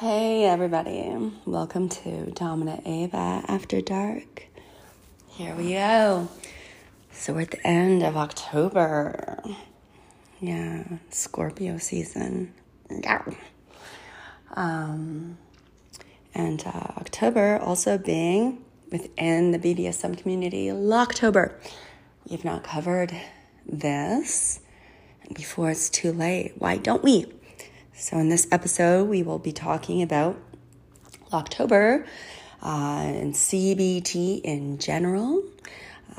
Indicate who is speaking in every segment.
Speaker 1: Hey, everybody. Welcome to Domina Ava After Dark. Here we go. So, we're at the end of October. Yeah, Scorpio season. Um, and uh, October also being within the BDSM community, Locktober. We have not covered this before it's too late. Why don't we? So, in this episode, we will be talking about Locktober uh, and CBT in general,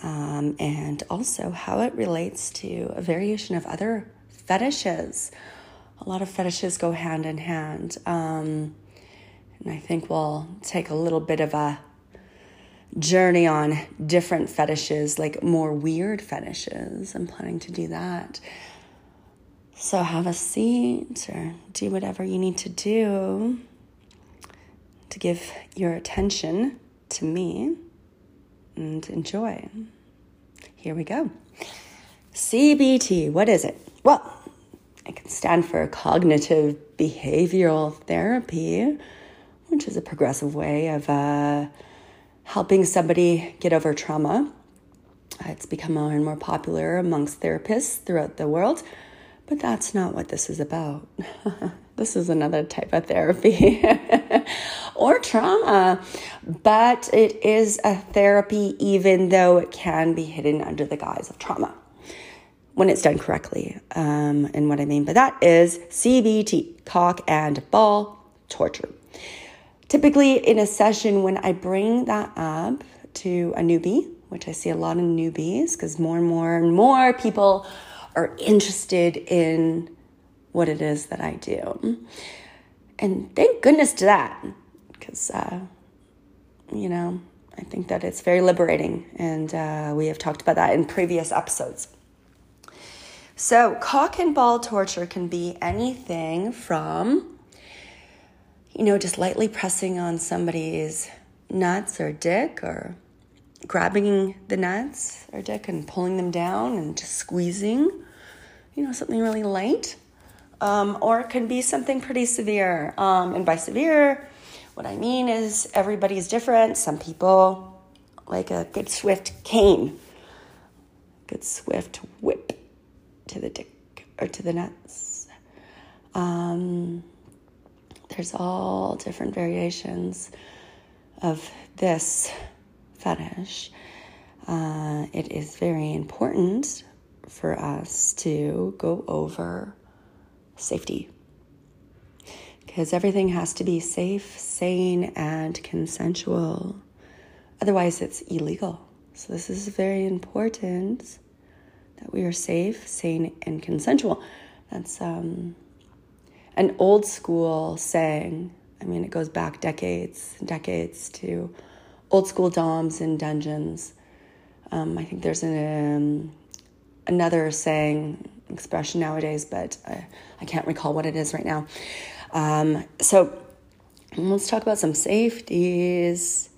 Speaker 1: um, and also how it relates to a variation of other fetishes. A lot of fetishes go hand in hand. Um, and I think we'll take a little bit of a journey on different fetishes, like more weird fetishes. I'm planning to do that. So have a seat or do whatever you need to do to give your attention to me and enjoy. Here we go. CBT, what is it? Well, it can stand for cognitive behavioral therapy, which is a progressive way of uh, helping somebody get over trauma. It's become more and more popular amongst therapists throughout the world, but that's not what this is about. this is another type of therapy or trauma, but it is a therapy even though it can be hidden under the guise of trauma when it's done correctly. Um, and what I mean by that is CBT, cock and ball torture. Typically, in a session, when I bring that up to a newbie, which I see a lot of newbies because more and more and more people are interested in what it is that I do. And thank goodness to that because, uh, you know, I think that it's very liberating. And uh, we have talked about that in previous episodes. So, cock and ball torture can be anything from, you know, just lightly pressing on somebody's nuts or dick or grabbing the nuts or dick and pulling them down and just squeezing, you know, something really light. Um, or it can be something pretty severe. Um, and by severe, what I mean is everybody's different. Some people like a good swift cane, good swift whip to the dick or to the nuts. Um, there's all different variations of this fetish. Uh, it is very important for us to go over safety because everything has to be safe, sane, and consensual. Otherwise, it's illegal. So, this is very important that we are safe, sane, and consensual. That's um, an old school saying. I mean, it goes back decades and decades to old school DOMs and dungeons. Um, I think there's an, um, another saying, expression nowadays, but I, I, can't recall what it is right now. Um, so let's talk about some safeties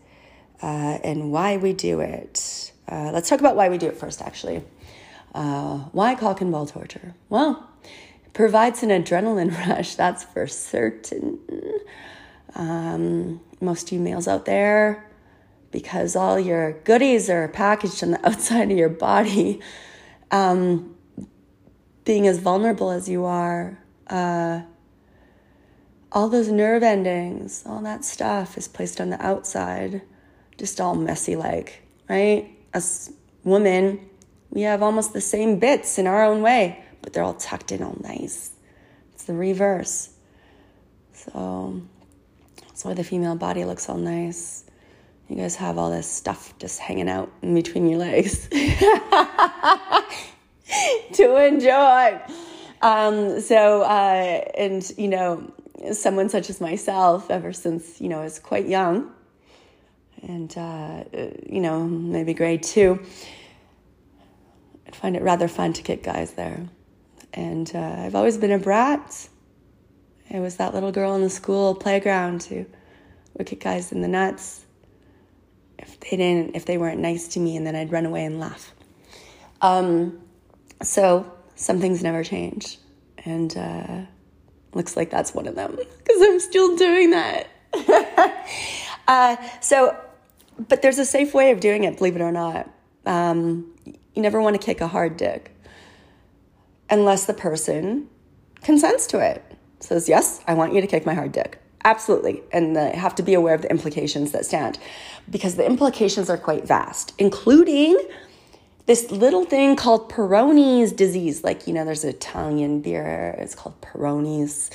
Speaker 1: uh, and why we do it. Uh, let's talk about why we do it first, actually. Uh, why cock and ball torture? Well, it provides an adrenaline rush, that's for certain. Um, most you males out there, because all your goodies are packaged on the outside of your body, um, being as vulnerable as you are, uh, all those nerve endings, all that stuff is placed on the outside, just all messy like, right? As women, we have almost the same bits in our own way, but they're all tucked in all nice. It's the reverse. So that's why the female body looks all nice. You guys have all this stuff just hanging out in between your legs to enjoy. Um, so, uh, and you know, someone such as myself, ever since you know I was quite young, and uh, you know maybe grade two, i find it rather fun to kick guys there. And uh, I've always been a brat. I was that little girl in the school playground who would kick guys in the nuts if they didn't, if they weren't nice to me, and then I'd run away and laugh. Um, so some things never change, and uh, Looks like that's one of them because I'm still doing that. uh, so, but there's a safe way of doing it, believe it or not. Um, you never want to kick a hard dick unless the person consents to it. Says, Yes, I want you to kick my hard dick. Absolutely. And have to be aware of the implications that stand because the implications are quite vast, including this little thing called Peyronie's disease. Like, you know, there's an Italian beer, it's called Peyronie's.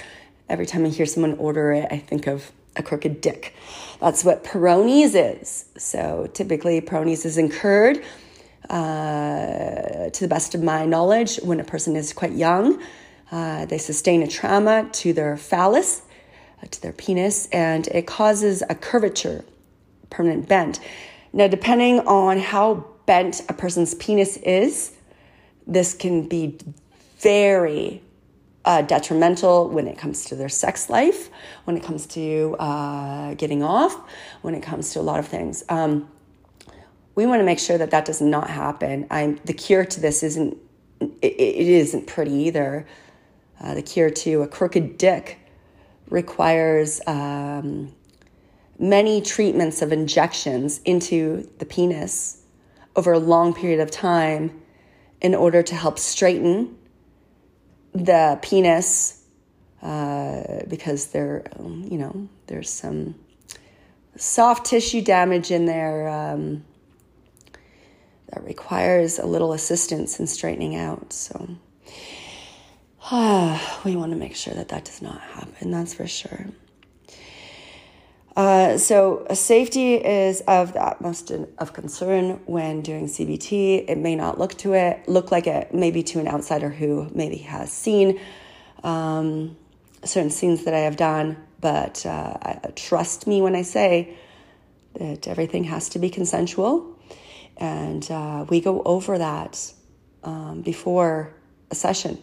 Speaker 1: Every time I hear someone order it, I think of a crooked dick. That's what Peyronie's is. So typically, Peyronie's is incurred, uh, to the best of my knowledge, when a person is quite young. Uh, they sustain a trauma to their phallus, to their penis, and it causes a curvature, permanent bend. Now, depending on how bent a person's penis is, this can be very uh, detrimental when it comes to their sex life, when it comes to uh, getting off, when it comes to a lot of things. Um, we want to make sure that that does not happen. I'm, the cure to this isn't it, it isn't pretty either. Uh, the cure to a crooked dick requires um, many treatments of injections into the penis over a long period of time in order to help straighten the penis uh, because there, um, you know, there's some soft tissue damage in there um, that requires a little assistance in straightening out. So we want to make sure that that does not happen. That's for sure. Uh, so safety is of the utmost of concern when doing CBT. It may not look to it look like it maybe to an outsider who maybe has seen um, certain scenes that I have done, but uh, trust me when I say that everything has to be consensual, and uh, we go over that um, before a session.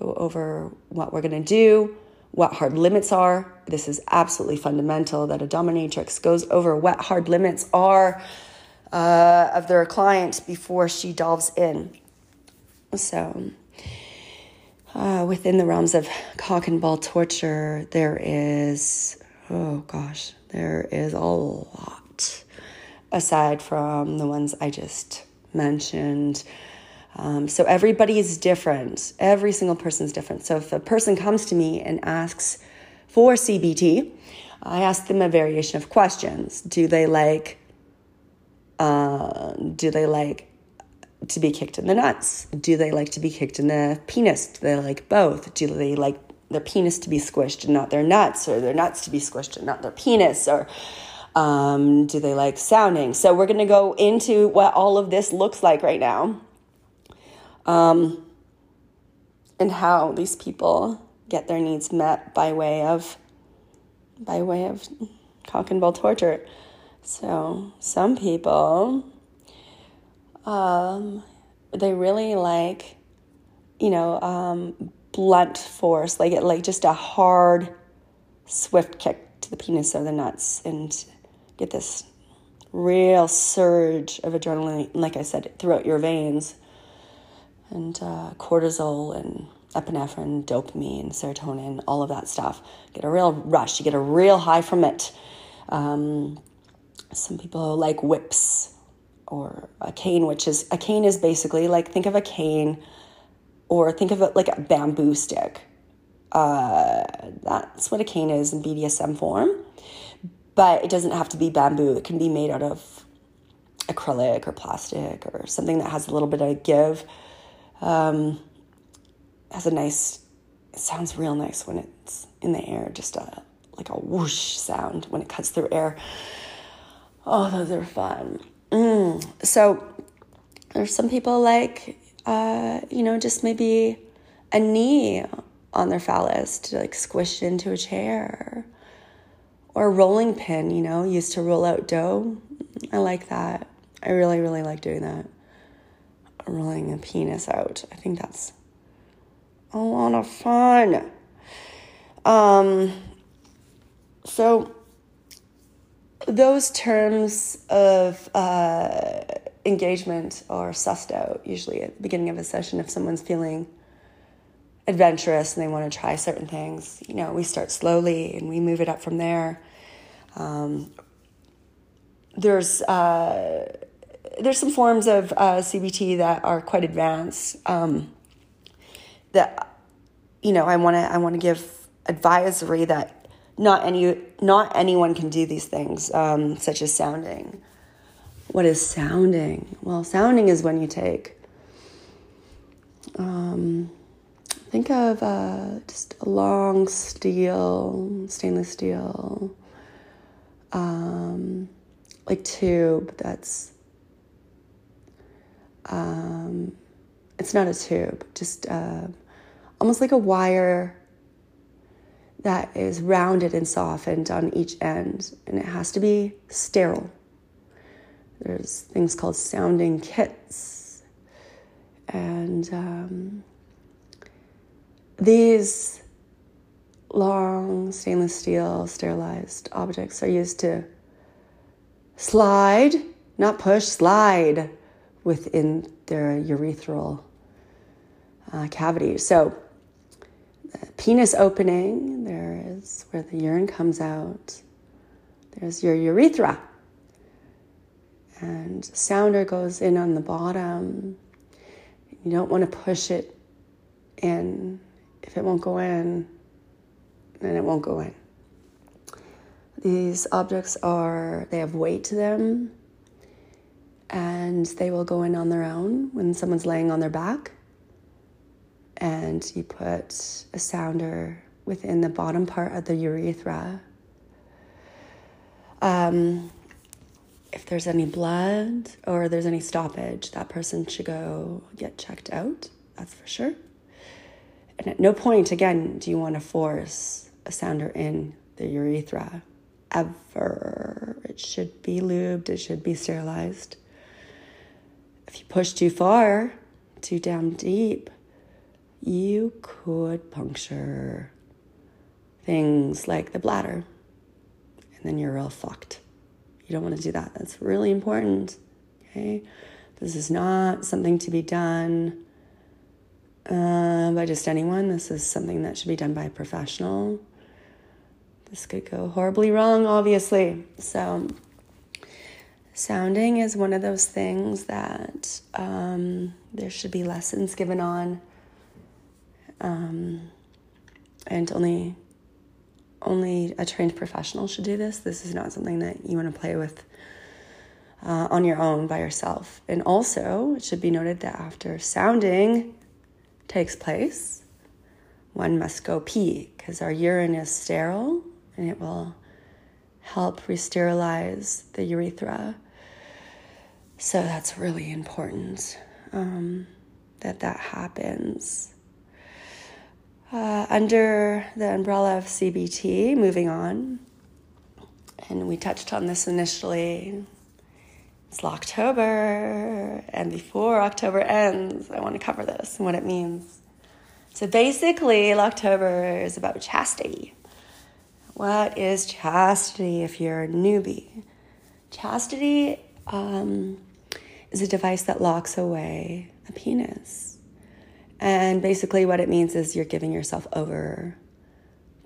Speaker 1: Over what we're going to do what hard limits are. This is absolutely fundamental that a dominatrix goes over what hard limits are uh, of their client before she delves in. So, uh, within the realms of cock and ball torture, there is, oh gosh, there is a lot aside from the ones I just mentioned. Um, so everybody is different. Every single person is different. So if a person comes to me and asks for CBT, I ask them a variation of questions. Do they like? Uh, do they like to be kicked in the nuts? Do they like to be kicked in the penis? Do they like both? Do they like their penis to be squished and not their nuts, or their nuts to be squished and not their penis, or um, do they like sounding? So we're going to go into what all of this looks like right now um, and how these people get their needs met by way of by way of cock and ball torture. So some people, um, they really like, you know, um, blunt force, like it, like just a hard, swift kick to the penis or the nuts, and get this real surge of adrenaline, like I said, throughout your veins and uh, cortisol and epinephrine, dopamine, serotonin, all of that stuff. Get a real rush. You get a real high from it. Um, some people like whips or a cane, which is a cane is basically like think of a cane or think of it like a bamboo stick. Uh, that's what a cane is in BDSM form, but it doesn't have to be bamboo. It can be made out of acrylic or plastic or something that has a little bit of a give um, has a nice, it sounds real nice when it's in the air, just a like a whoosh sound when it cuts through air. Oh, those are fun. Mm. So there's some people like, uh, you know, just maybe a knee on their phallus to like squish into a chair or a rolling pin, you know, used to roll out dough. I like that. I really, really like doing that rolling a penis out. I think that's a lot of fun. Um, so, those terms of uh, engagement are sussed out usually at the beginning of a session if someone's feeling adventurous and they want to try certain things, you know, we start slowly and we move it up from there. Um, there's uh, there's some forms of uh, CBT that are quite advanced. Um, that you know, I want to I want to give advisory that not any not anyone can do these things, um, such as sounding. What is sounding? Well, sounding is when you take. Um, think of uh, just a long steel, stainless steel, um, like tube that's. Um, it's not a tube, just uh, almost like a wire that is rounded and softened on each end, and it has to be sterile. There's things called sounding kits, and um, these long stainless steel sterilized objects are used to slide, not push, slide within their urethral uh, cavity. So penis opening, there is where the urine comes out. There's your urethra. And sounder goes in on the bottom. You don't want to push it in. If it won't go in, then it won't go in. These objects are, they have weight to them and they will go in on their own when someone's laying on their back and you put a sounder within the bottom part of the urethra. Um, if there's any blood or there's any stoppage, that person should go get checked out, that's for sure. And at no point, again, do you want to force a sounder in the urethra ever. It should be lubed, it should be sterilized. If you push too far, too down deep, you could puncture things like the bladder, and then you're real fucked. You don't want to do that. That's really important. Okay? This is not something to be done uh, by just anyone. This is something that should be done by a professional. This could go horribly wrong, obviously. So, sounding is one of those things that um, there should be lessons given on um, and only only a trained professional should do this. This is not something that you want to play with uh, on your own by yourself. And also, it should be noted that after sounding takes place, one must go pee because our urine is sterile and it will help re-sterilize the urethra. So that's really important um, that that happens uh, under the umbrella of CBT, moving on, and we touched on this initially. It's October, and before October ends, I want to cover this and what it means. So basically, Locktober is about chastity. What is chastity if you're a newbie? Chastity um, is a device that locks away a penis. And basically, what it means is you're giving yourself over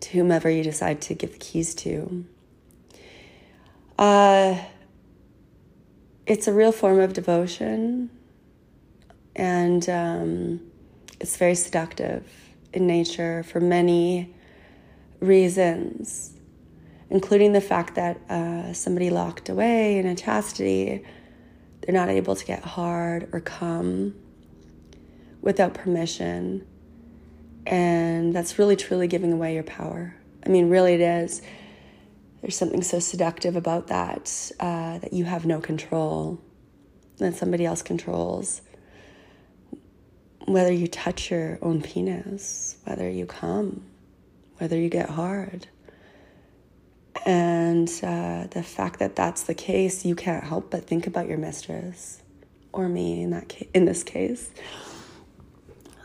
Speaker 1: to whomever you decide to give the keys to. Uh, it's a real form of devotion, and um, it's very seductive in nature for many reasons, including the fact that uh, somebody locked away in a chastity, they're not able to get hard or come without permission. And that's really truly giving away your power. I mean, really, it is. There's something so seductive about that, uh, that you have no control, that somebody else controls. Whether you touch your own penis, whether you come, whether you get hard. And uh, the fact that that's the case, you can't help but think about your mistress or me in that ca- in this case.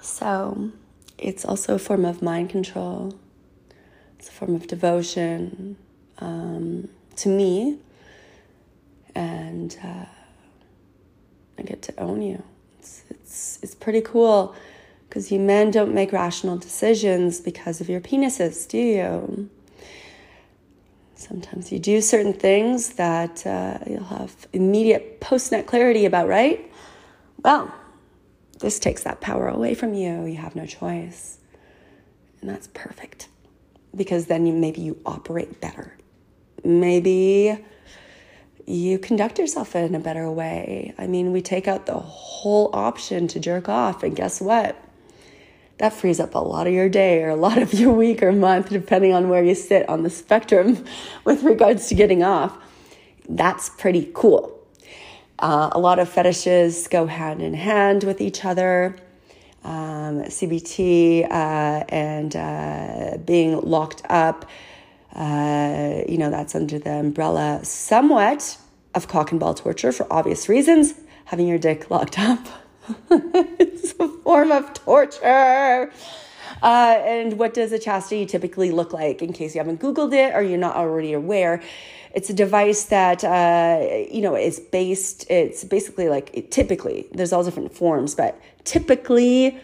Speaker 1: So it's also a form of mind control, it's a form of devotion um, to me. And uh, I get to own you. It's, it's, it's pretty cool Because you men don't make rational decisions because of your penises, do you? Sometimes you do certain things that uh, you'll have immediate post net clarity about, right? Well, this takes that power away from you. You have no choice. And that's perfect because then you, maybe you operate better. Maybe you conduct yourself in a better way. I mean, we take out the whole option to jerk off, and guess what? That frees up a lot of your day or a lot of your week or month, depending on where you sit on the spectrum with regards to getting off. That's pretty cool. Uh, a lot of fetishes go hand in hand with each other. Um, CBT uh, and uh, being locked up, uh, you know, that's under the umbrella somewhat of cock and ball torture for obvious reasons. Having your dick locked up it's a form of torture. Uh, and what does a chastity typically look like in case you haven't Googled it or you're not already aware? It's a device that, uh, you know, is based, it's basically like, it, typically, there's all different forms, but typically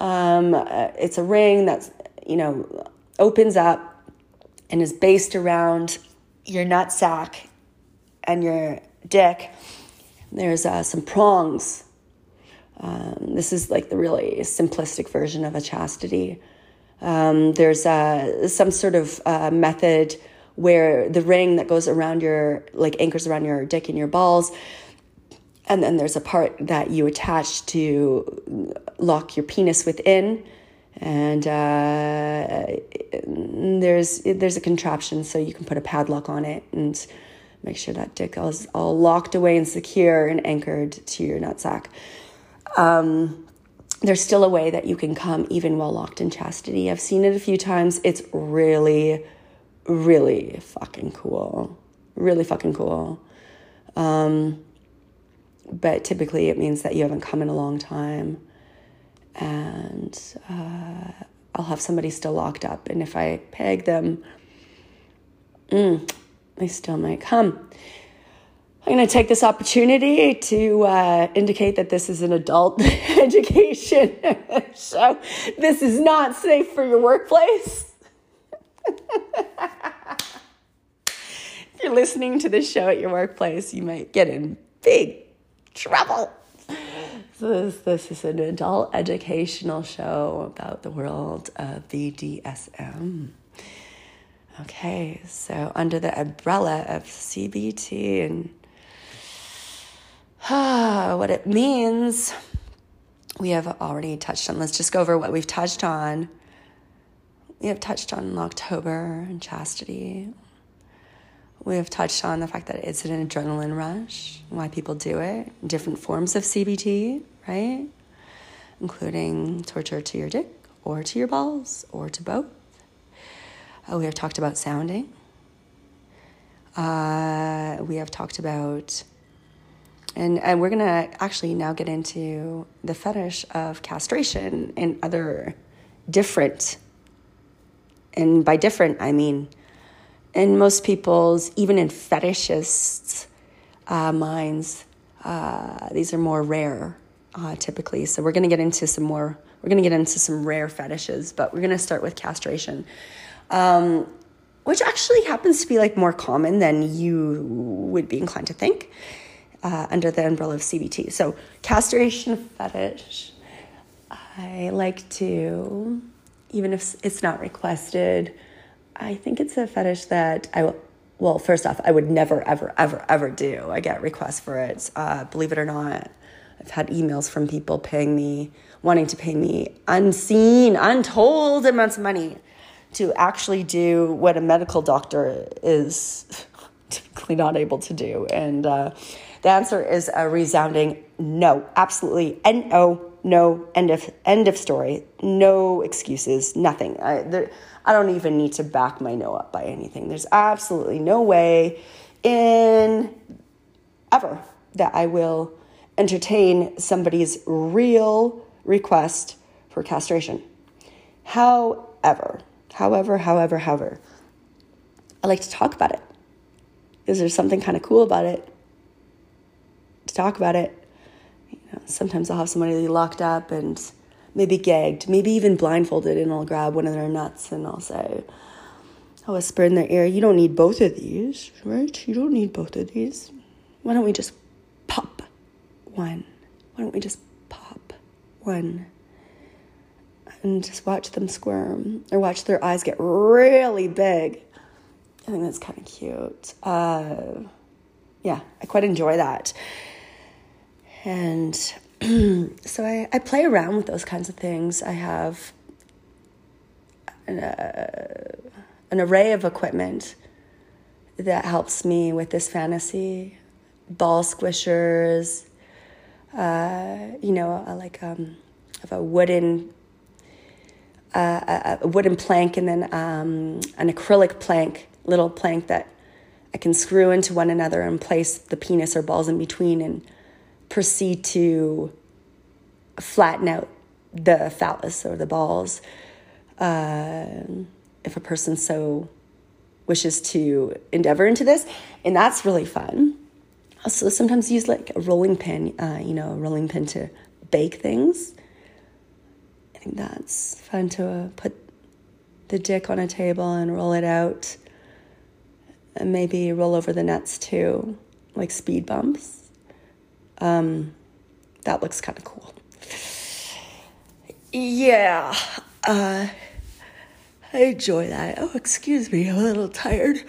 Speaker 1: um, uh, it's a ring that's, you know, opens up and is based around your nut sack and your dick. There's uh, some prongs. Um, this is like the really simplistic version of a chastity. Um, there's uh, some sort of uh, method where the ring that goes around your, like anchors around your dick and your balls, and then there's a part that you attach to lock your penis within and uh, there's there's a contraption so you can put a padlock on it and make sure that dick is all locked away and secure and anchored to your nutsack. Um, there's still a way that you can come even while locked in chastity. I've seen it a few times. It's really, really fucking cool. Really fucking cool. Um, but typically it means that you haven't come in a long time. And uh, I'll have somebody still locked up. And if I peg them, mm, they still might come. I'm going to take this opportunity to uh, indicate that this is an adult education show. This is not safe for your workplace. if you're listening to this show at your workplace, you might get in big trouble. So this, this is an adult educational show about the world of BDSM. Okay, so under the umbrella of CBT and what it means, we have already touched on. Let's just go over what we've touched on. We have touched on Locktober and chastity. We have touched on the fact that it's an adrenaline rush, why people do it, different forms of CBT, right? Including torture to your dick or to your balls or to both. Uh, we have talked about sounding. Uh, we have talked about, and, and we're to actually now get into the fetish of castration and other different, and by different, I mean, in most people's, even in fetishists' uh, minds, uh, these are more rare uh, typically. So we're to get into some more, we're to get into some rare fetishes, but we're to start with castration um, which actually happens to be like more common than you would be inclined to think uh, under the umbrella of CBT. So, castration fetish, I like to, even if it's not requested, I think it's a fetish that I will. Well, first off, I would never, ever, ever, ever do. I get requests for it. Uh, believe it or not, I've had emails from people paying me, wanting to pay me unseen, untold amounts of money to actually do what a medical doctor is typically not able to do. And uh, the answer is a resounding no, absolutely, no, no, end of end of story. No excuses, nothing. I, there, I don't even need to back my no up by anything. There's absolutely no way in ever that I will entertain somebody's real request for castration. However, However, however, however, I like to talk about it. Is there something kind of cool about it? To talk about it. You know, sometimes I'll have somebody locked up and maybe gagged, maybe even blindfolded, and I'll grab one of their nuts and I'll say, I'll whisper in their ear, You don't need both of these, right? You don't need both of these. Why don't we just pop one? Why don't we just pop one? And just watch them squirm or watch their eyes get really big. I think that's kind of cute. Uh, yeah, I quite enjoy that. And so I, I play around with those kinds of things. I have an, uh, an array of equipment that helps me with this fantasy ball squishers, uh, you know, like um, of a wooden uh, a, wooden plank and then um, an acrylic plank, little plank that I can screw into one another and place the penis or balls in between and proceed to flatten out the phallus or the balls uh, if a person so wishes to endeavor into this. And that's really fun. Also, sometimes use like a rolling pin, uh, you know, a rolling pin to bake things. I think that's fun to uh, put the dick on a table and roll it out. And maybe roll over the nuts too, like speed bumps. Um, that looks kind of cool. Yeah, uh, I enjoy that. Oh, excuse me, I'm a little tired.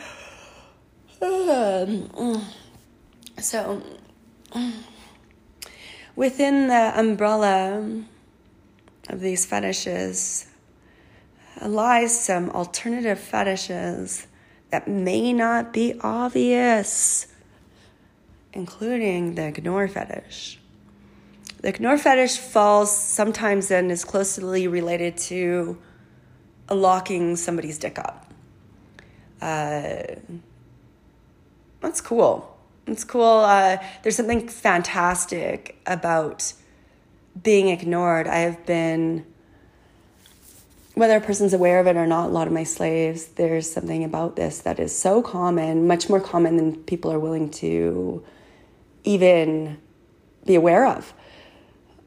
Speaker 1: Um, so, within the umbrella of these fetishes lies some alternative fetishes that may not be obvious including the ignore fetish. The ignore fetish falls sometimes and is closely related to locking somebody's dick up. Uh, that's cool. It's cool. Uh, there's something fantastic about being ignored. I have been, whether a person's aware of it or not, a lot of my slaves, there's something about this that is so common, much more common than people are willing to even be aware of.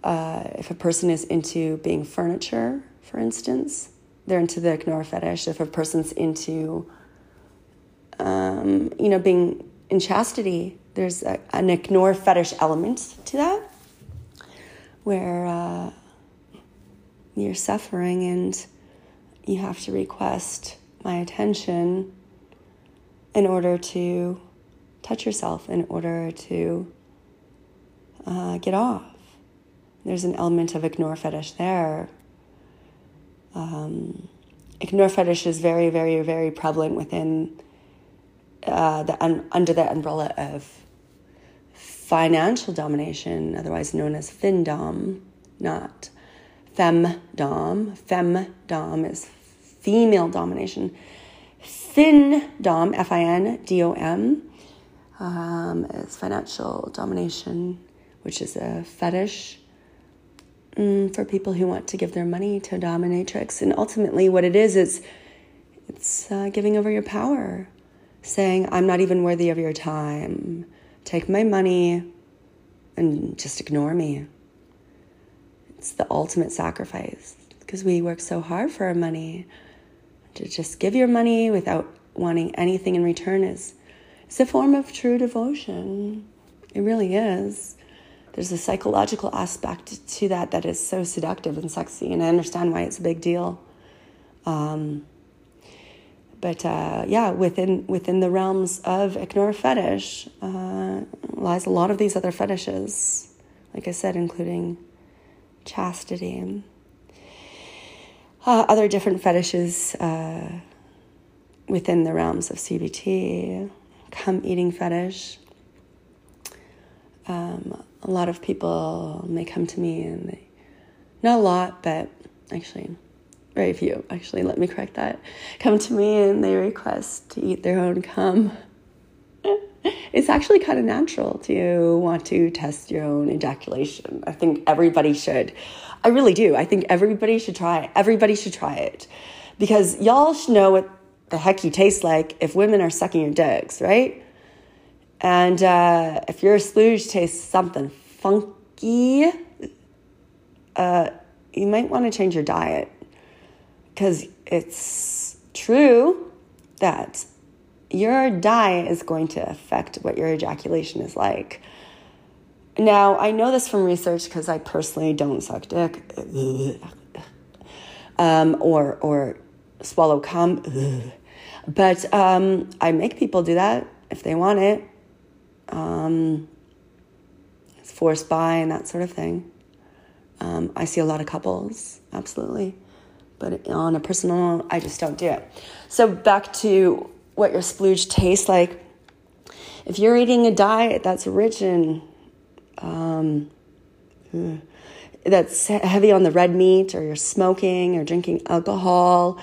Speaker 1: Uh, if a person is into being furniture, for instance, they're into the ignore fetish. If a person's into, um, you know, being in chastity, there's a, an ignore fetish element to that, where uh, you're suffering and you have to request my attention in order to touch yourself in order to uh, get off. There's an element of ignore fetish there. Um, ignore fetish is very, very, very prevalent within uh, the un- under the umbrella of financial domination, otherwise known as FinDom, not femdom. Femdom is female domination. FinDom, F I N D O M, um, is financial domination, which is a fetish mm, for people who want to give their money to a dominatrix. And ultimately, what it is is it's uh, giving over your power, saying, I'm not even worthy of your time. Take my money and just ignore me. It's the ultimate sacrifice because we work so hard for our money. To just give your money without wanting anything in return is it's a form of true devotion. It really is. There's a psychological aspect to that that is so seductive and sexy, and I understand why it's a big deal. Um, but uh, yeah, within within the realms of ignore fetish uh, lies a lot of these other fetishes, like I said, including chastity. Uh, other different fetishes uh, within the realms of CBT, come eating fetish. Um, a lot of people may come to me and they, not a lot, but actually, very few, actually, let me correct that, come to me and they request to eat their own cum. it's actually kind of natural to want to test your own ejaculation. I think everybody should. I really do. I think everybody should try it. Everybody should try it because y'all should know what the heck you taste like if women are sucking your dicks, right? And uh, if your splooge tastes something funky, uh, you might want to change your diet because it's true that your diet is going to affect what your ejaculation is like. Now, I know this from research because I personally don't suck dick um, or, or swallow cum, but um, I make people do that if they want it. Um, it's forced bi and that sort of thing. Um, I see a lot of couples, absolutely. But on a personal, I just don't do it. So back to what your splooge tastes like. If you're eating a diet that's rich in, um, that's heavy on the red meat, or you're smoking or drinking alcohol,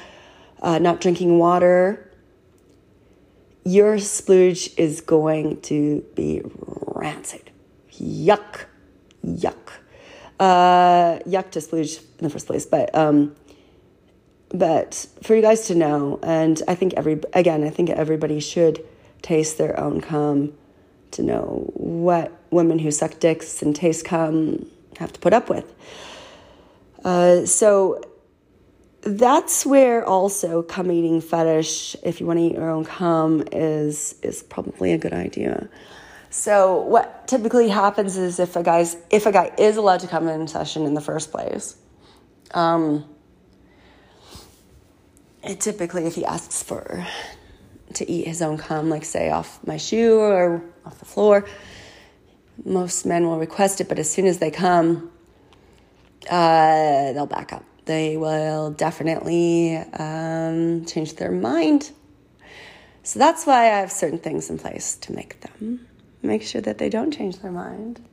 Speaker 1: uh, not drinking water, your splooge is going to be rancid. Yuck. Yuck. Uh, yuck to splooge in the first place. But um, but for you guys to know, and I think every again, I think everybody should taste their own cum to know what women who suck dicks and taste cum have to put up with. Uh, so that's where also cum eating fetish, if you want to eat your own cum, is is probably a good idea. So what typically happens is if a guy's if a guy is allowed to come in session in the first place, um, it typically if he asks for to eat his own cum, like say off my shoe or off the floor, most men will request it, but as soon as they come, uh, they'll back up. They will definitely um, change their mind. So that's why I have certain things in place to make them make sure that they don't change their mind.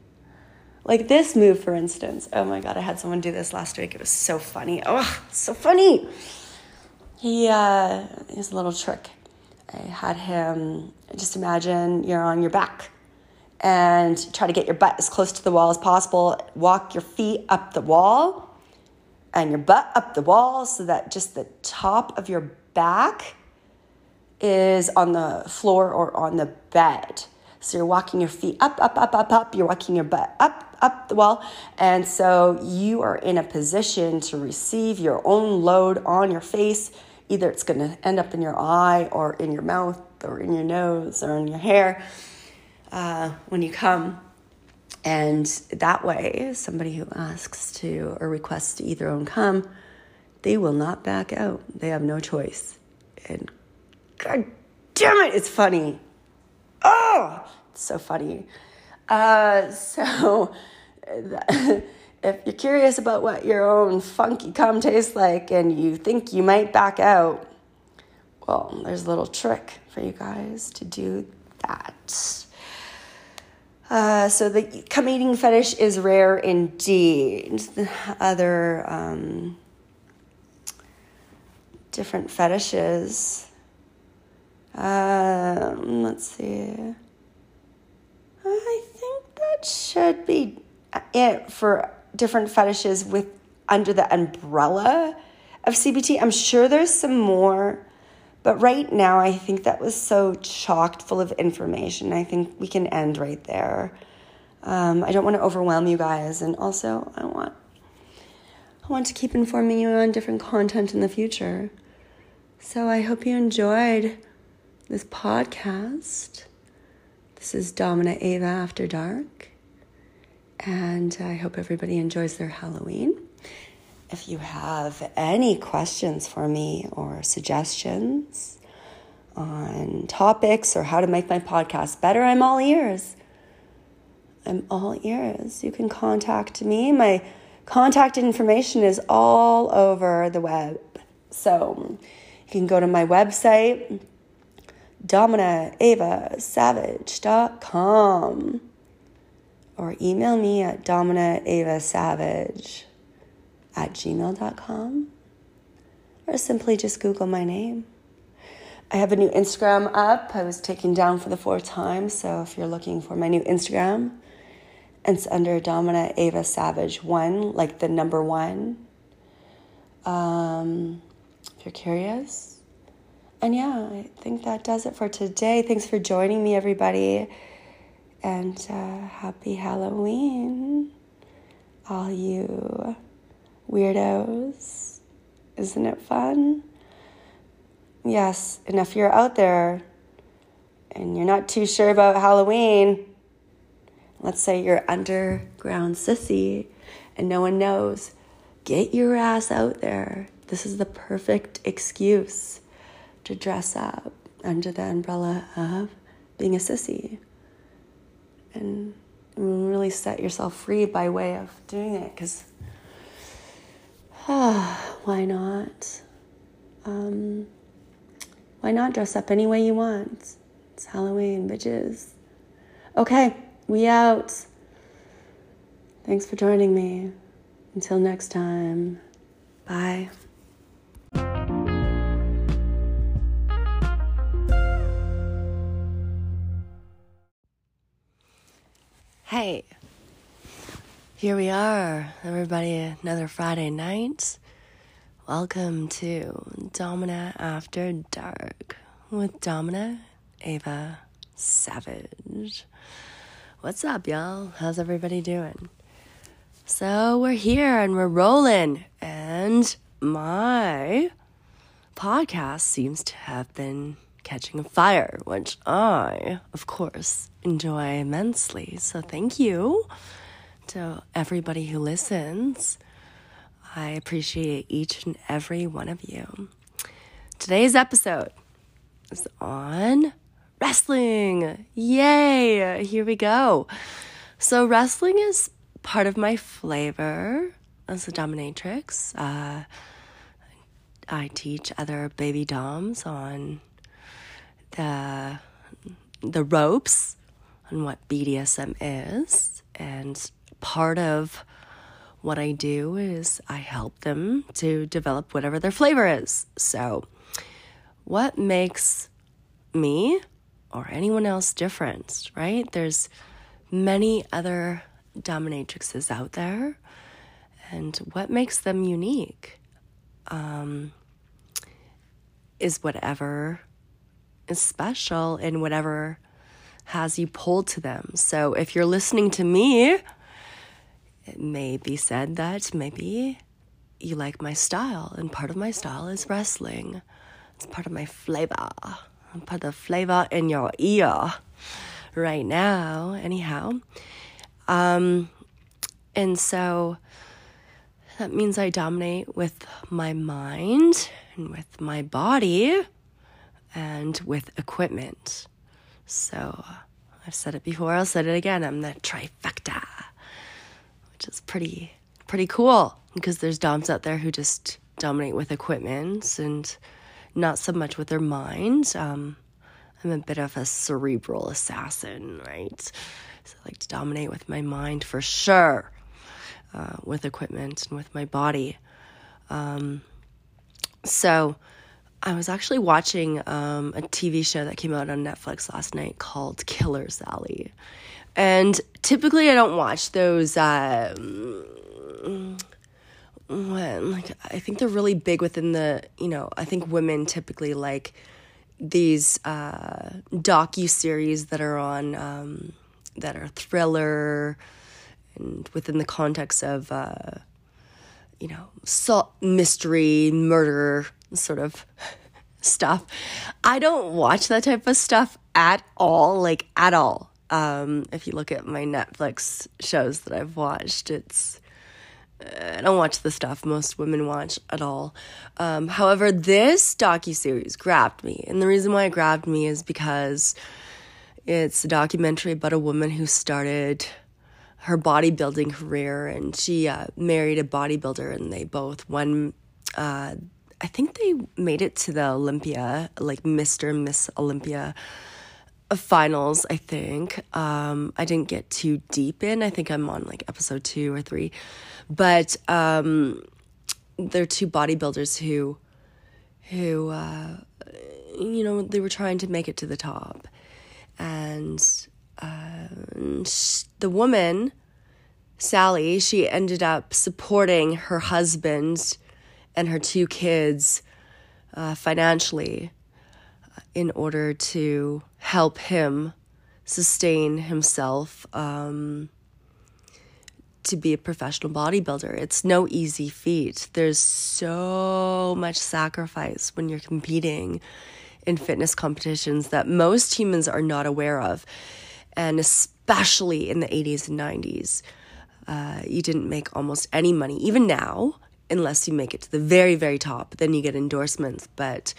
Speaker 1: Like this move, for instance. Oh my God, I had someone do this last week. It was so funny. Oh, so funny. He, uh, he's a little trick. I had him just imagine you're on your back and try to get your butt as close to the wall as possible. Walk your feet up the wall and your butt up the wall so that just the top of your back is on the floor or on the bed. So you're walking your feet up, up, up, up, up. You're walking your butt up, up the wall. And so you are in a position to receive your own load on your face. Either it's going to end up in your eye or in your mouth or in your nose or in your hair uh, when you come. And that way, somebody who asks to or requests to either own come, they will not back out. They have no choice. And God damn it, it's funny. Oh, it's so funny. Uh, so, if you're curious about what your own funky cum tastes like and you think you might back out, well, there's a little trick for you guys to do that. Uh, so the cum eating fetish is rare indeed. The other um, different fetishes um, let's see. I think that should be it for different fetishes with under the umbrella of CBT. I'm sure there's some more, but right now I think that was so chocked full of information. I think we can end right there. Um, I don't want to overwhelm you guys, and also I want I want to keep informing you on different content in the future. So I hope you enjoyed this podcast. This is Domina Ava After Dark, and I hope everybody enjoys their Halloween. If you have any questions for me or suggestions on topics or how to make my podcast better, I'm all ears. I'm all ears. You can contact me. My contact information is all over the web. So you can go to my website dominaavasavage.com or email me at dominaavasavage at gmail.com or simply just Google my name. I have a new Instagram up. I was taken down for the fourth time, so if you're looking for my new Instagram, it's under Domina Ava Savage 1, like the number one. Um, if you're curious, and yeah, I think that does it for today. Thanks for joining me, everybody. And uh, happy Halloween, all you weirdos. Isn't it fun? Yes, and if you're out there and you're not too sure about Halloween, let's say you're underground sissy and no one knows, get your ass out there. This is the perfect excuse to dress up under the umbrella of being a sissy and really set yourself free by way of doing it because why not? Um, why not dress up any way you want? It's halloween bitches. Okay we out. Thanks for joining me. Until next time. Bye. Hey, here we are, everybody, another Friday night. Welcome to Domina After Dark with Domina Ava Savage. What's up, y'all? How's everybody doing? So, we're here and we're rolling, and my podcast seems to have been catching fire, which I, of course, enjoy immensely. So thank you to everybody who listens. I appreciate each and every one of you. Today's episode is on wrestling. Yay! Here we go. So, wrestling is part of my flavor as a dominatrix. Uh, I teach other baby doms on the the ropes on what BDSM is, and part of what I do is I help them to develop whatever their flavor is. So, what makes me or anyone else different, right? There's many other dominatrixes out there, and what makes them unique um, is whatever is special in whatever has you pulled to them. So if you're listening to me, it may be said that maybe you like my style, and part of my style is wrestling. It's part of my flavor. Part of the flavor in your ear right now, anyhow. Um, and so that means I dominate with my mind and with my body and with equipment. So I've said it before, I'll say it again. I'm the trifecta, which is pretty pretty cool because there's doms out there who just dominate with equipment and not so much with their mind. Um, I'm a bit of a cerebral assassin, right? So I like to dominate with my mind for sure, uh, with equipment and with my body. Um, so I was actually watching um, a TV show that came out on Netflix last night called Killer Sally. And typically I don't watch those uh, when like I think they're really big within the, you know, I think women typically like these uh docu series that are on um that are thriller and within the context of uh you know, salt mystery, murder sort of stuff. I don't watch that type of stuff at all, like at all. Um, if you look at my Netflix shows that I've watched, it's I don't watch the stuff most women watch at all. Um, however, this docu series grabbed me, and the reason why it grabbed me is because it's a documentary about a woman who started her bodybuilding career, and she uh, married a bodybuilder, and they both won. Uh, I think they made it to the Olympia, like Mr. and Miss Olympia uh, finals, I think. Um, I didn't get too deep in. I think I'm on like episode two or three. But um, they're two bodybuilders who, who, uh, you know, they were trying to make it to the top. And uh, the woman, Sally, she ended up supporting her husband and her two kids uh, financially in order to help him sustain himself um, to be a professional bodybuilder. It's no easy feat. There's so much sacrifice when you're competing in fitness competitions that most humans are not aware of. And especially in the 80s and 90s, uh, you didn't make almost any money, even now, unless you make it to the very, very top. Then you get endorsements. But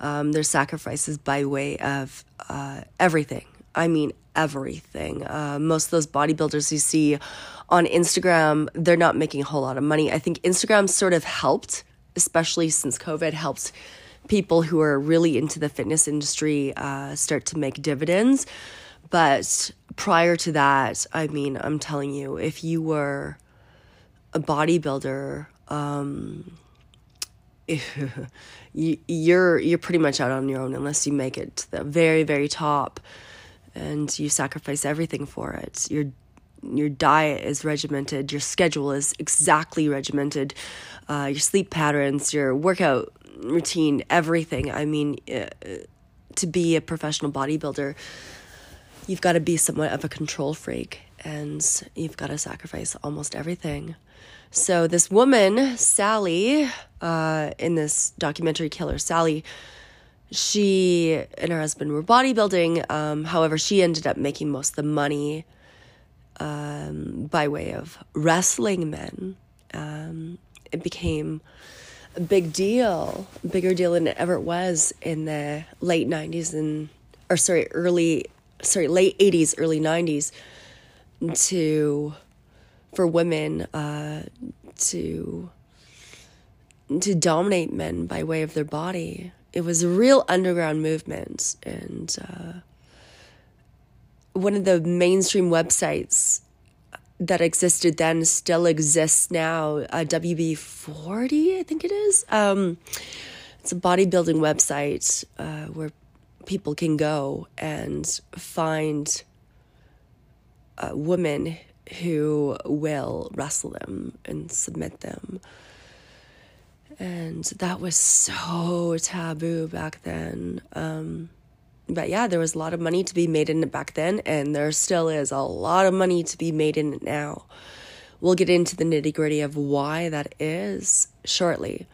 Speaker 1: um, there's sacrifices by way of uh, everything. I mean, everything. Uh, most of those bodybuilders you see on Instagram, they're not making a whole lot of money. I think Instagram sort of helped, especially since COVID, helped people who are really into the fitness industry uh, start to make dividends. But prior to that, I mean, I'm telling you, if you were a bodybuilder, um, you're you're pretty much out on your own unless you make it to the very very top and you sacrifice everything for it. Your your diet is regimented, your schedule is exactly regimented, uh, your sleep patterns, your workout routine, everything. I mean, uh, to be a professional bodybuilder, you've got to be somewhat of a control freak and you've got to sacrifice almost everything. So, this woman, Sally, uh, in this documentary, Killer Sally, she and her husband were bodybuilding. Um, however, she ended up making most of the money um, by way of wrestling men. Um, it became a big deal, bigger deal than it ever was in the late 90s and, or sorry, early, sorry, late 80s, early 90s to, for women uh, to, to dominate men by way of their body. It was a real underground movement and uh, one of the mainstream websites that existed then still exists now uh, wb40 i think it is. Um, it's a bodybuilding website uh, where people can go and find uh, women who will wrestle them and submit them and that was so taboo back then. Um, but yeah, there was a lot of money to be made in it back then, and there still is a lot of money to be made in it now. We'll get into the nitty gritty of why that is shortly.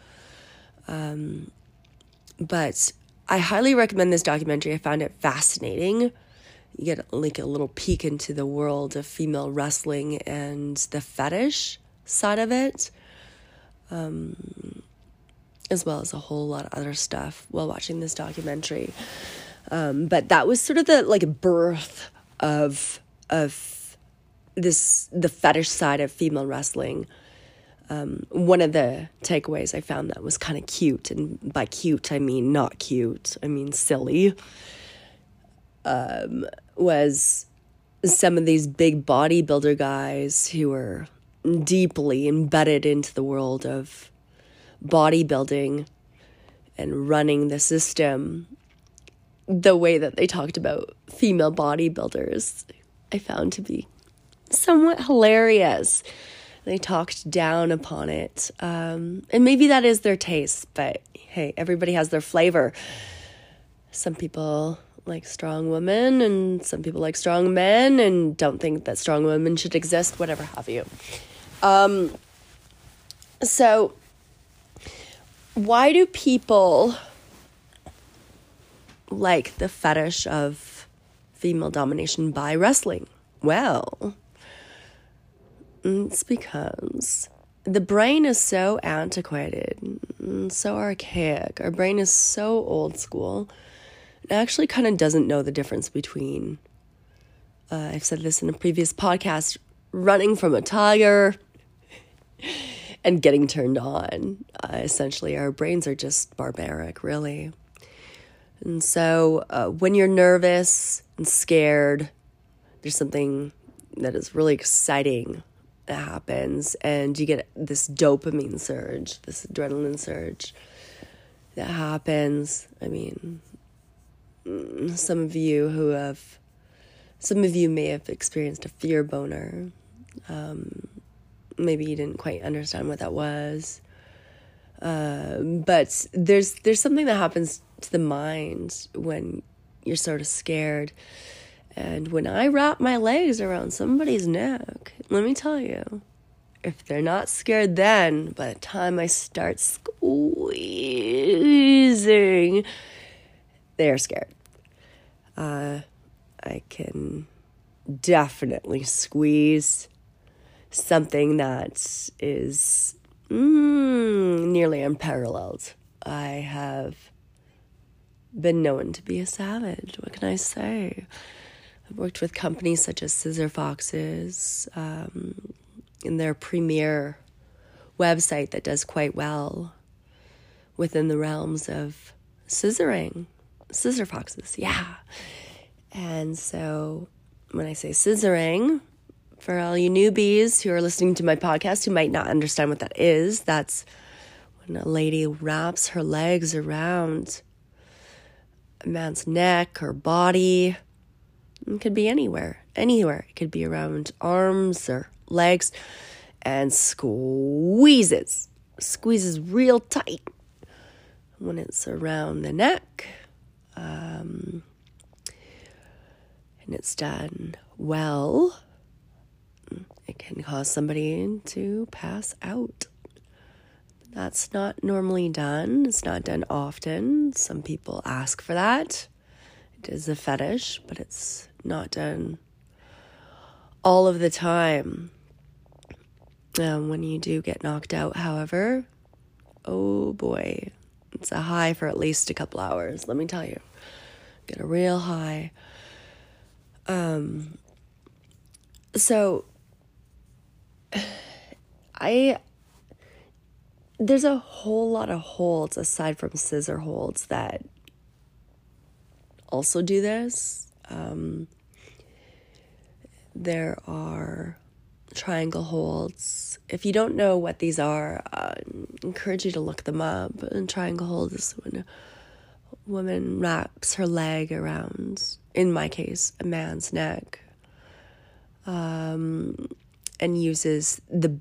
Speaker 1: Um, but I highly recommend this documentary. I found it fascinating. You get like a little peek into the world of female wrestling and the fetish side of it. Um, as well as a whole lot of other stuff while watching this documentary. Um, but that was sort of the like birth of of this the fetish side of female wrestling. Um, one of the takeaways I found that was kind of cute, and by cute I mean not cute, I mean silly. Um, was some of these big bodybuilder guys who were deeply embedded into the world of bodybuilding and running the system the way that they talked about female bodybuilders, I found to be somewhat hilarious. They talked down upon it. Um, and maybe that is their taste, but hey, everybody has their flavor. Some people like strong women, and some people like strong men, and don't think that strong women should exist, whatever have you. Um, so, why do people like the fetish of female domination by wrestling? Well, it's because the brain is so antiquated, so archaic. Our brain is so old school. Actually kind of doesn't know the difference between, uh, I've said this in a previous podcast, running from a tiger and getting turned on. Uh, essentially, our brains are just barbaric, really. And so, uh, when you're nervous and scared, there's something that is really exciting that happens, and you get this dopamine surge, this adrenaline surge that happens. I mean, some of you who have, some of you may have experienced a fear boner. Um, maybe you didn't quite understand what that was. Uh, but there's there's something that happens to the mind when you're sort of scared. And when I wrap my legs around somebody's neck, let me tell you, if they're not scared then, by the time I start squeezing, they're scared. Uh, I can definitely squeeze something that is mm, nearly unparalleled. I have been known to be a savage. What can I say? I've worked with companies such as Scissor Foxes um, in their premier website that does quite well within the realms of scissoring. Scissor Foxes, yeah. And so when I say scissoring, for all you newbies who are listening to my podcast who might not understand what that is, that's when a lady wraps her legs around a man's neck or body. It could be anywhere, anywhere. It could be around arms or legs and squeezes, squeezes real tight when it's around the neck. Um, and it's done well, it can cause somebody to pass out. That's not normally done. It's not done often. Some people ask for that. It is a fetish, but it's not done all of the time. Um, when you do get knocked out, however, oh boy, it's a high for at least a couple hours, let me tell you. Get a real high. Um, so I there's a whole lot of holds aside from scissor holds that also do this. Um, there are triangle holds. If you don't know what these are, uh, I encourage you to look them up. And triangle hold is when a woman wraps her leg around, in my case, a man's neck, um, and uses the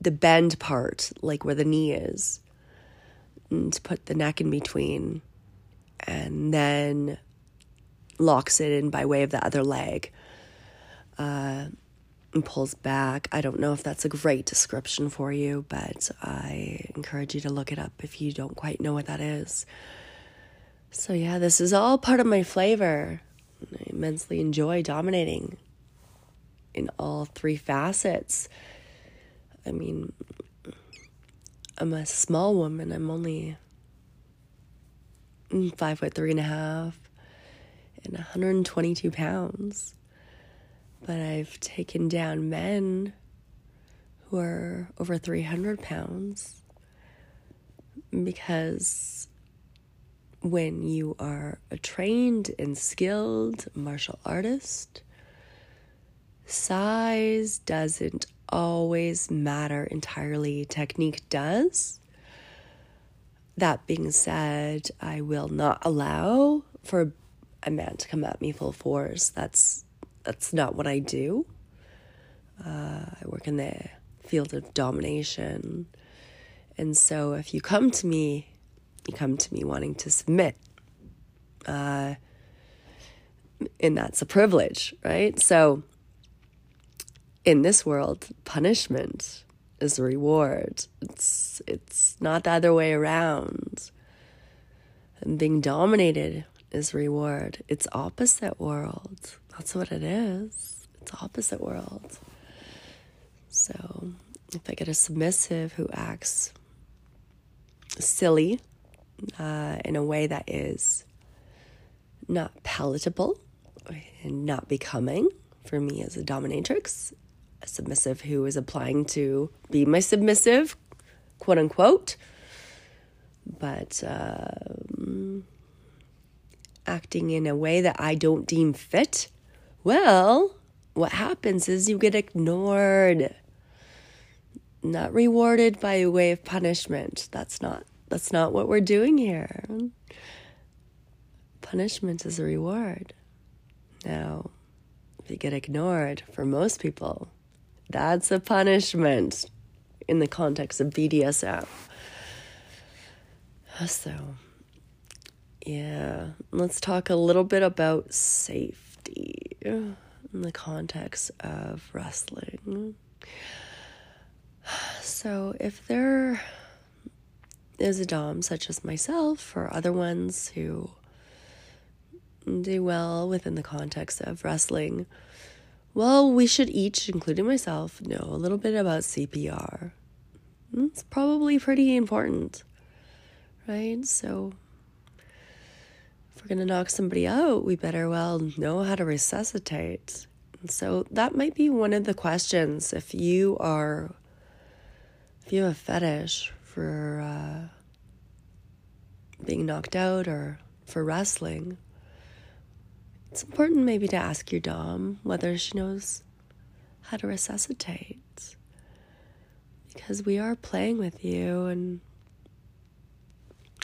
Speaker 1: the bend part, like where the knee is, and to put the neck in between, and then locks it in by way of the other leg. Uh, and pulls back. I don't know if that's a great description for you, but I encourage you to look it up if you don't quite know what that is. So, yeah, this is all part of my flavor. I immensely enjoy dominating in all three facets. I mean, I'm a small woman. I'm only five foot three and a half and 122 pounds. But I've taken down men who are over 300 pounds because when you are a trained and skilled martial artist, size doesn't always matter entirely, technique does. That being said, I will not allow for a man to come at me full force. That's that's not what I do. Uh, I work in the field of domination, and so if you come to me, you come to me wanting to submit. Uh, and that's a privilege, right? So in this world, punishment is a reward. It's it's not the other way around. And being dominated is reward. It's opposite world. That's what it is. It's opposite world. So if I get a submissive who acts silly uh, in a way that is not palatable and not becoming for me as a dominatrix, a submissive who is applying to be my submissive, quote unquote, but um, acting in a way that I don't deem fit, well, what happens is you get ignored, not rewarded by way of punishment. That's not that's not what we're doing here. Punishment is a reward. Now, if you get ignored, for most people, that's a punishment in the context of BDSM. So, yeah, let's talk a little bit about safety. in the context of wrestling. So, if there is a Dom such as myself or other ones who do well within the context of wrestling, well, we should each, including myself, know a little bit about CPR. It's probably pretty important, right? So, if we're going to knock somebody out, we better well know how to resuscitate. And so, that might be one of the questions if you are, if you have a fetish for uh, being knocked out or for wrestling it's important maybe to ask your Dom whether she knows how to resuscitate. Because we are playing with you and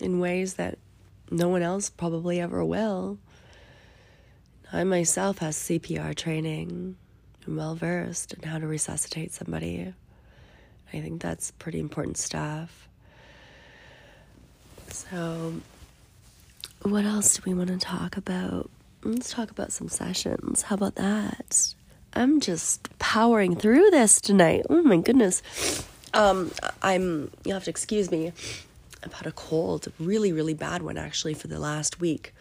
Speaker 1: in ways that no one else probably ever will. I myself has CPR training. I'm well versed in how to resuscitate somebody. I think that's pretty important stuff. So, what else do we want to talk about? let's talk about some sessions. How about that? I'm just powering through this tonight. Oh my goodness. Um, I'm, you'll have to excuse me. I've had a cold, a really, really bad one actually for the last week.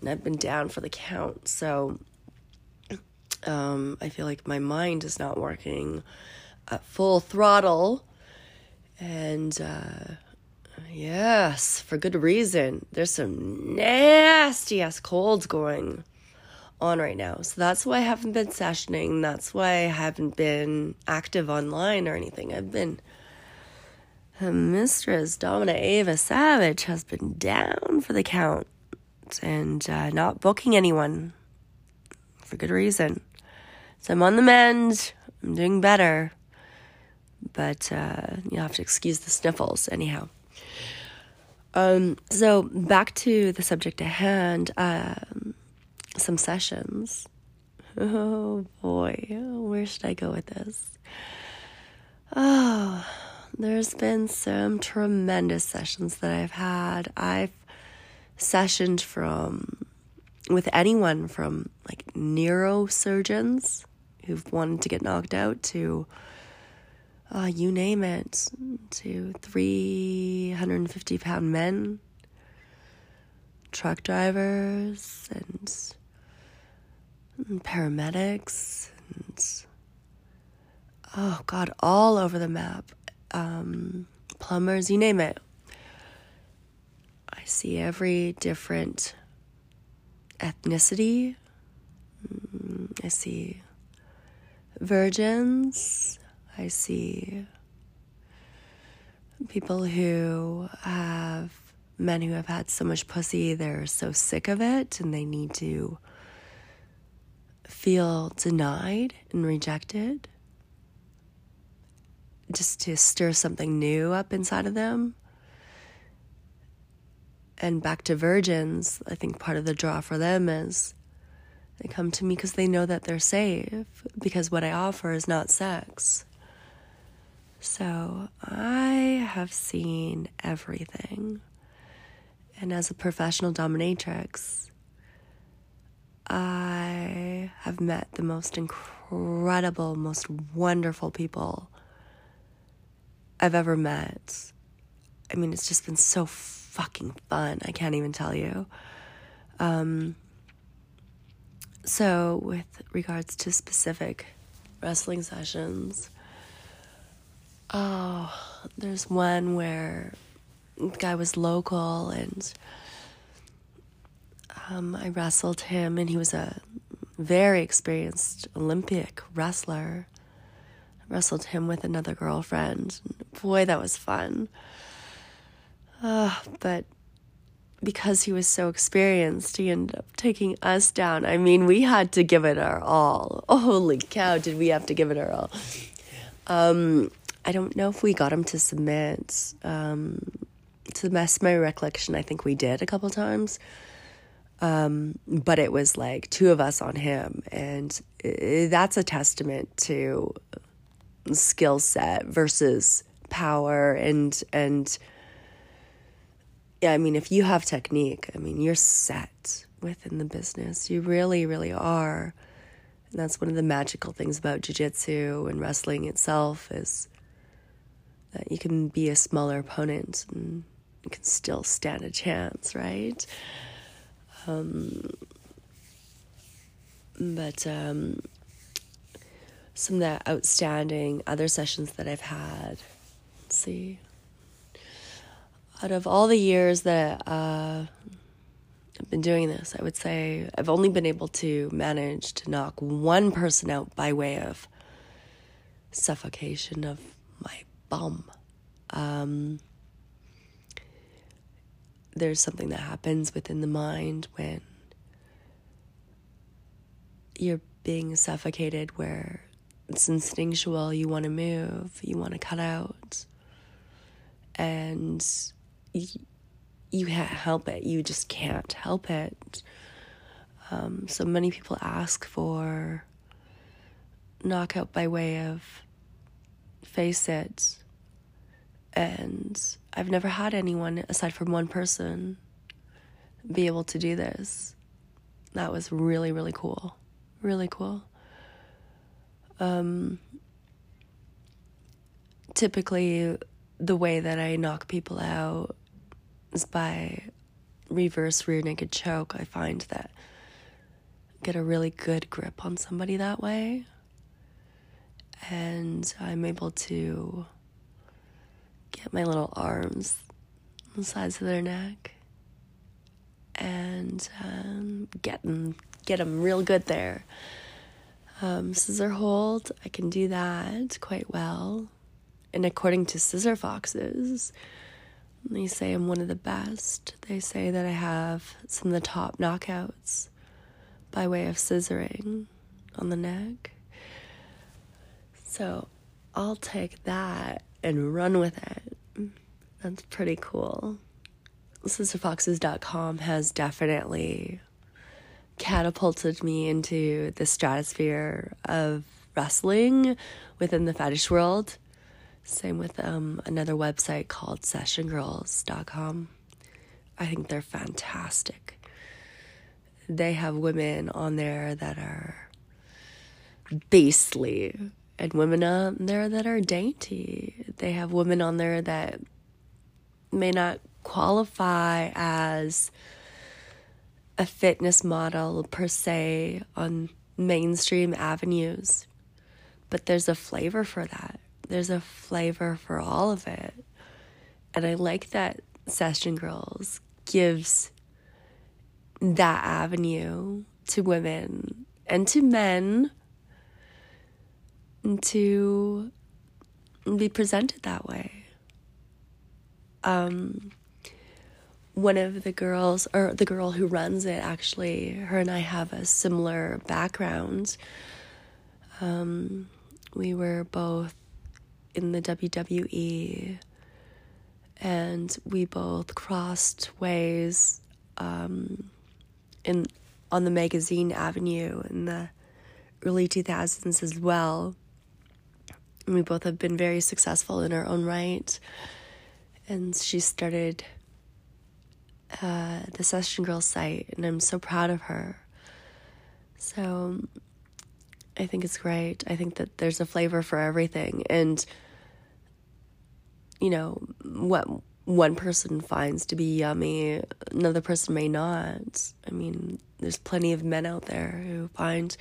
Speaker 1: And I've been down for the count. So, um, I feel like my mind is not working at full throttle. And, uh, Yes, for good reason. There's some nasty ass colds going on right now. So that's why I haven't been sessioning. That's why I haven't been active online or anything. I've been. Mistress Domina Ava Savage has been down for the count and uh, not booking anyone for good reason. So I'm on the mend. I'm doing better. But uh, you have to excuse the sniffles, anyhow. Um, so back to the subject at hand, um, some sessions. Oh boy, where should I go with this? Oh, there's been some tremendous sessions that I've had. I've sessioned from with anyone from like neurosurgeons who've wanted to get knocked out to uh, you name it, to 350 pound men, truck drivers, and, and paramedics, and oh God, all over the map. Um, plumbers, you name it. I see every different ethnicity. Mm, I see virgins. I see people who have men who have had so much pussy, they're so sick of it and they need to feel denied and rejected just to stir something new up inside of them. And back to virgins, I think part of the draw for them is they come to me because they know that they're safe, because what I offer is not sex. So I have seen everything. And as a professional dominatrix, I have met the most incredible, most wonderful people I've ever met. I mean, it's just been so fucking fun. I can't even tell you. Um, so, with regards to specific wrestling sessions, Oh, there's one where the guy was local and um, I wrestled him, and he was a very experienced Olympic wrestler. Wrestled him with another girlfriend. Boy, that was fun. Uh, but because he was so experienced, he ended up taking us down. I mean, we had to give it our all. holy cow, did we have to give it our all? Um, I don't know if we got him to submit. Um, to the best of my recollection, I think we did a couple times. Um, but it was like two of us on him, and that's a testament to skill set versus power and and yeah, I mean, if you have technique, I mean, you're set within the business. You really, really are. And that's one of the magical things about jiu-jitsu and wrestling itself is that you can be a smaller opponent and you can still stand a chance, right? Um, but um, some of the outstanding other sessions that I've had, let's see, out of all the years that uh, I've been doing this, I would say I've only been able to manage to knock one person out by way of suffocation of my bum. Um, there's something that happens within the mind when you're being suffocated where it's instinctual, you want to move, you want to cut out, and you, you can't help it. You just can't help it. Um, so many people ask for knockout by way of facesit. And I've never had anyone, aside from one person, be able to do this. That was really, really cool. Really cool. Um, typically, the way that I knock people out is by reverse rear naked choke. I find that I get a really good grip on somebody that way, and I'm able to get my little arms on the sides of their neck and um, get them get them real good there. Um, scissor hold, I can do that quite well. And according to Scissor Foxes, they say I'm one of the best. They say that I have some of the top knockouts by way of scissoring on the neck. So I'll take that and run with it. That's pretty cool. ScissorFoxes.com has definitely catapulted me into the stratosphere of wrestling within the fetish world. Same with um, another website called sessiongirls.com. I think they're fantastic. They have women on there that are beastly and women on there that are dainty. They have women on there that may not qualify as a fitness model per se on mainstream avenues, but there's a flavor for that. There's a flavor for all of it. And I like that Session Girls gives that avenue to women and to men to be presented that way. Um, one of the girls, or the girl who runs it, actually, her and I have a similar background. Um, we were both in the WWE, and we both crossed ways um, in on the magazine avenue in the early 2000s as well. And we both have been very successful in our own right. And she started uh, the Session Girl site, and I'm so proud of her. So I think it's great. I think that there's a flavor for everything. And, you know, what one person finds to be yummy, another person may not. I mean, there's plenty of men out there who find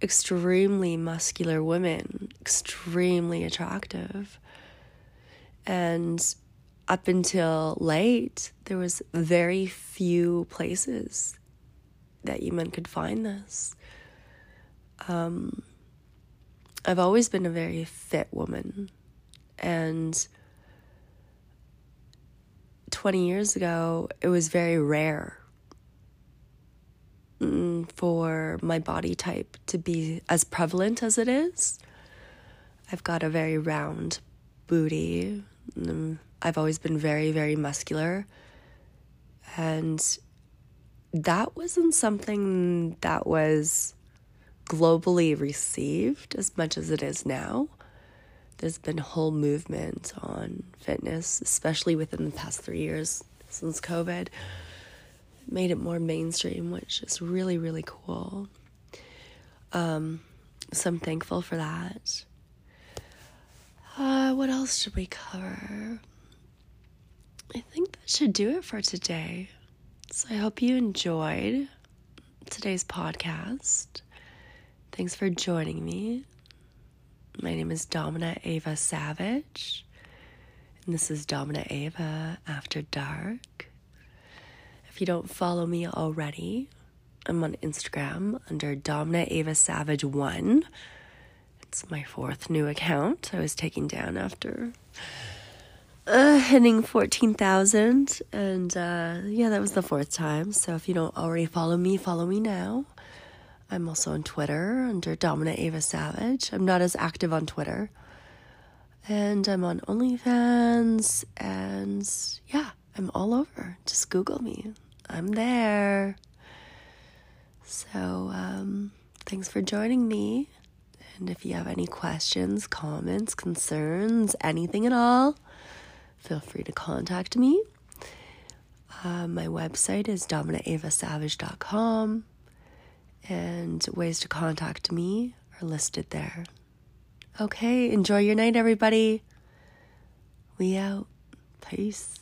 Speaker 1: extremely muscular women extremely attractive. And up until late, there was very few places that you men could find this. Um, I've always been a very fit woman, and 20 years ago, it was very rare mm, for my body type to be as prevalent as it is. I've got a very round booty. Mm, I've always been very, very muscular. And that wasn't something that was globally received as much as it is now. There's been a whole movement on fitness, especially within the past three years since COVID. Made it more mainstream, which is really, really cool. Um, so I'm thankful for that. Uh, what else should we cover? I think that should do it for today. So I hope you enjoyed today's podcast. Thanks for joining me. My name is Domina Ava Savage, and this is Domina Ava After Dark. If you don't follow me already, I'm on Instagram under Domina Ava Savage 1. It's my fourth new account I was taking down after uh, hitting 14,000. And uh, yeah, that was the fourth time. So if you don't already follow me, follow me now. I'm also on Twitter under Domina Ava Savage. I'm not as active on Twitter. And I'm on OnlyFans. And yeah, I'm all over. Just Google me. I'm there. So, um, thanks for joining me. And if you have any questions, comments, concerns, anything at all, feel free to contact me. Uh, my website is dominaavasavage.com, and ways to contact me are listed there. Okay, enjoy your night, everybody. We out. Peace.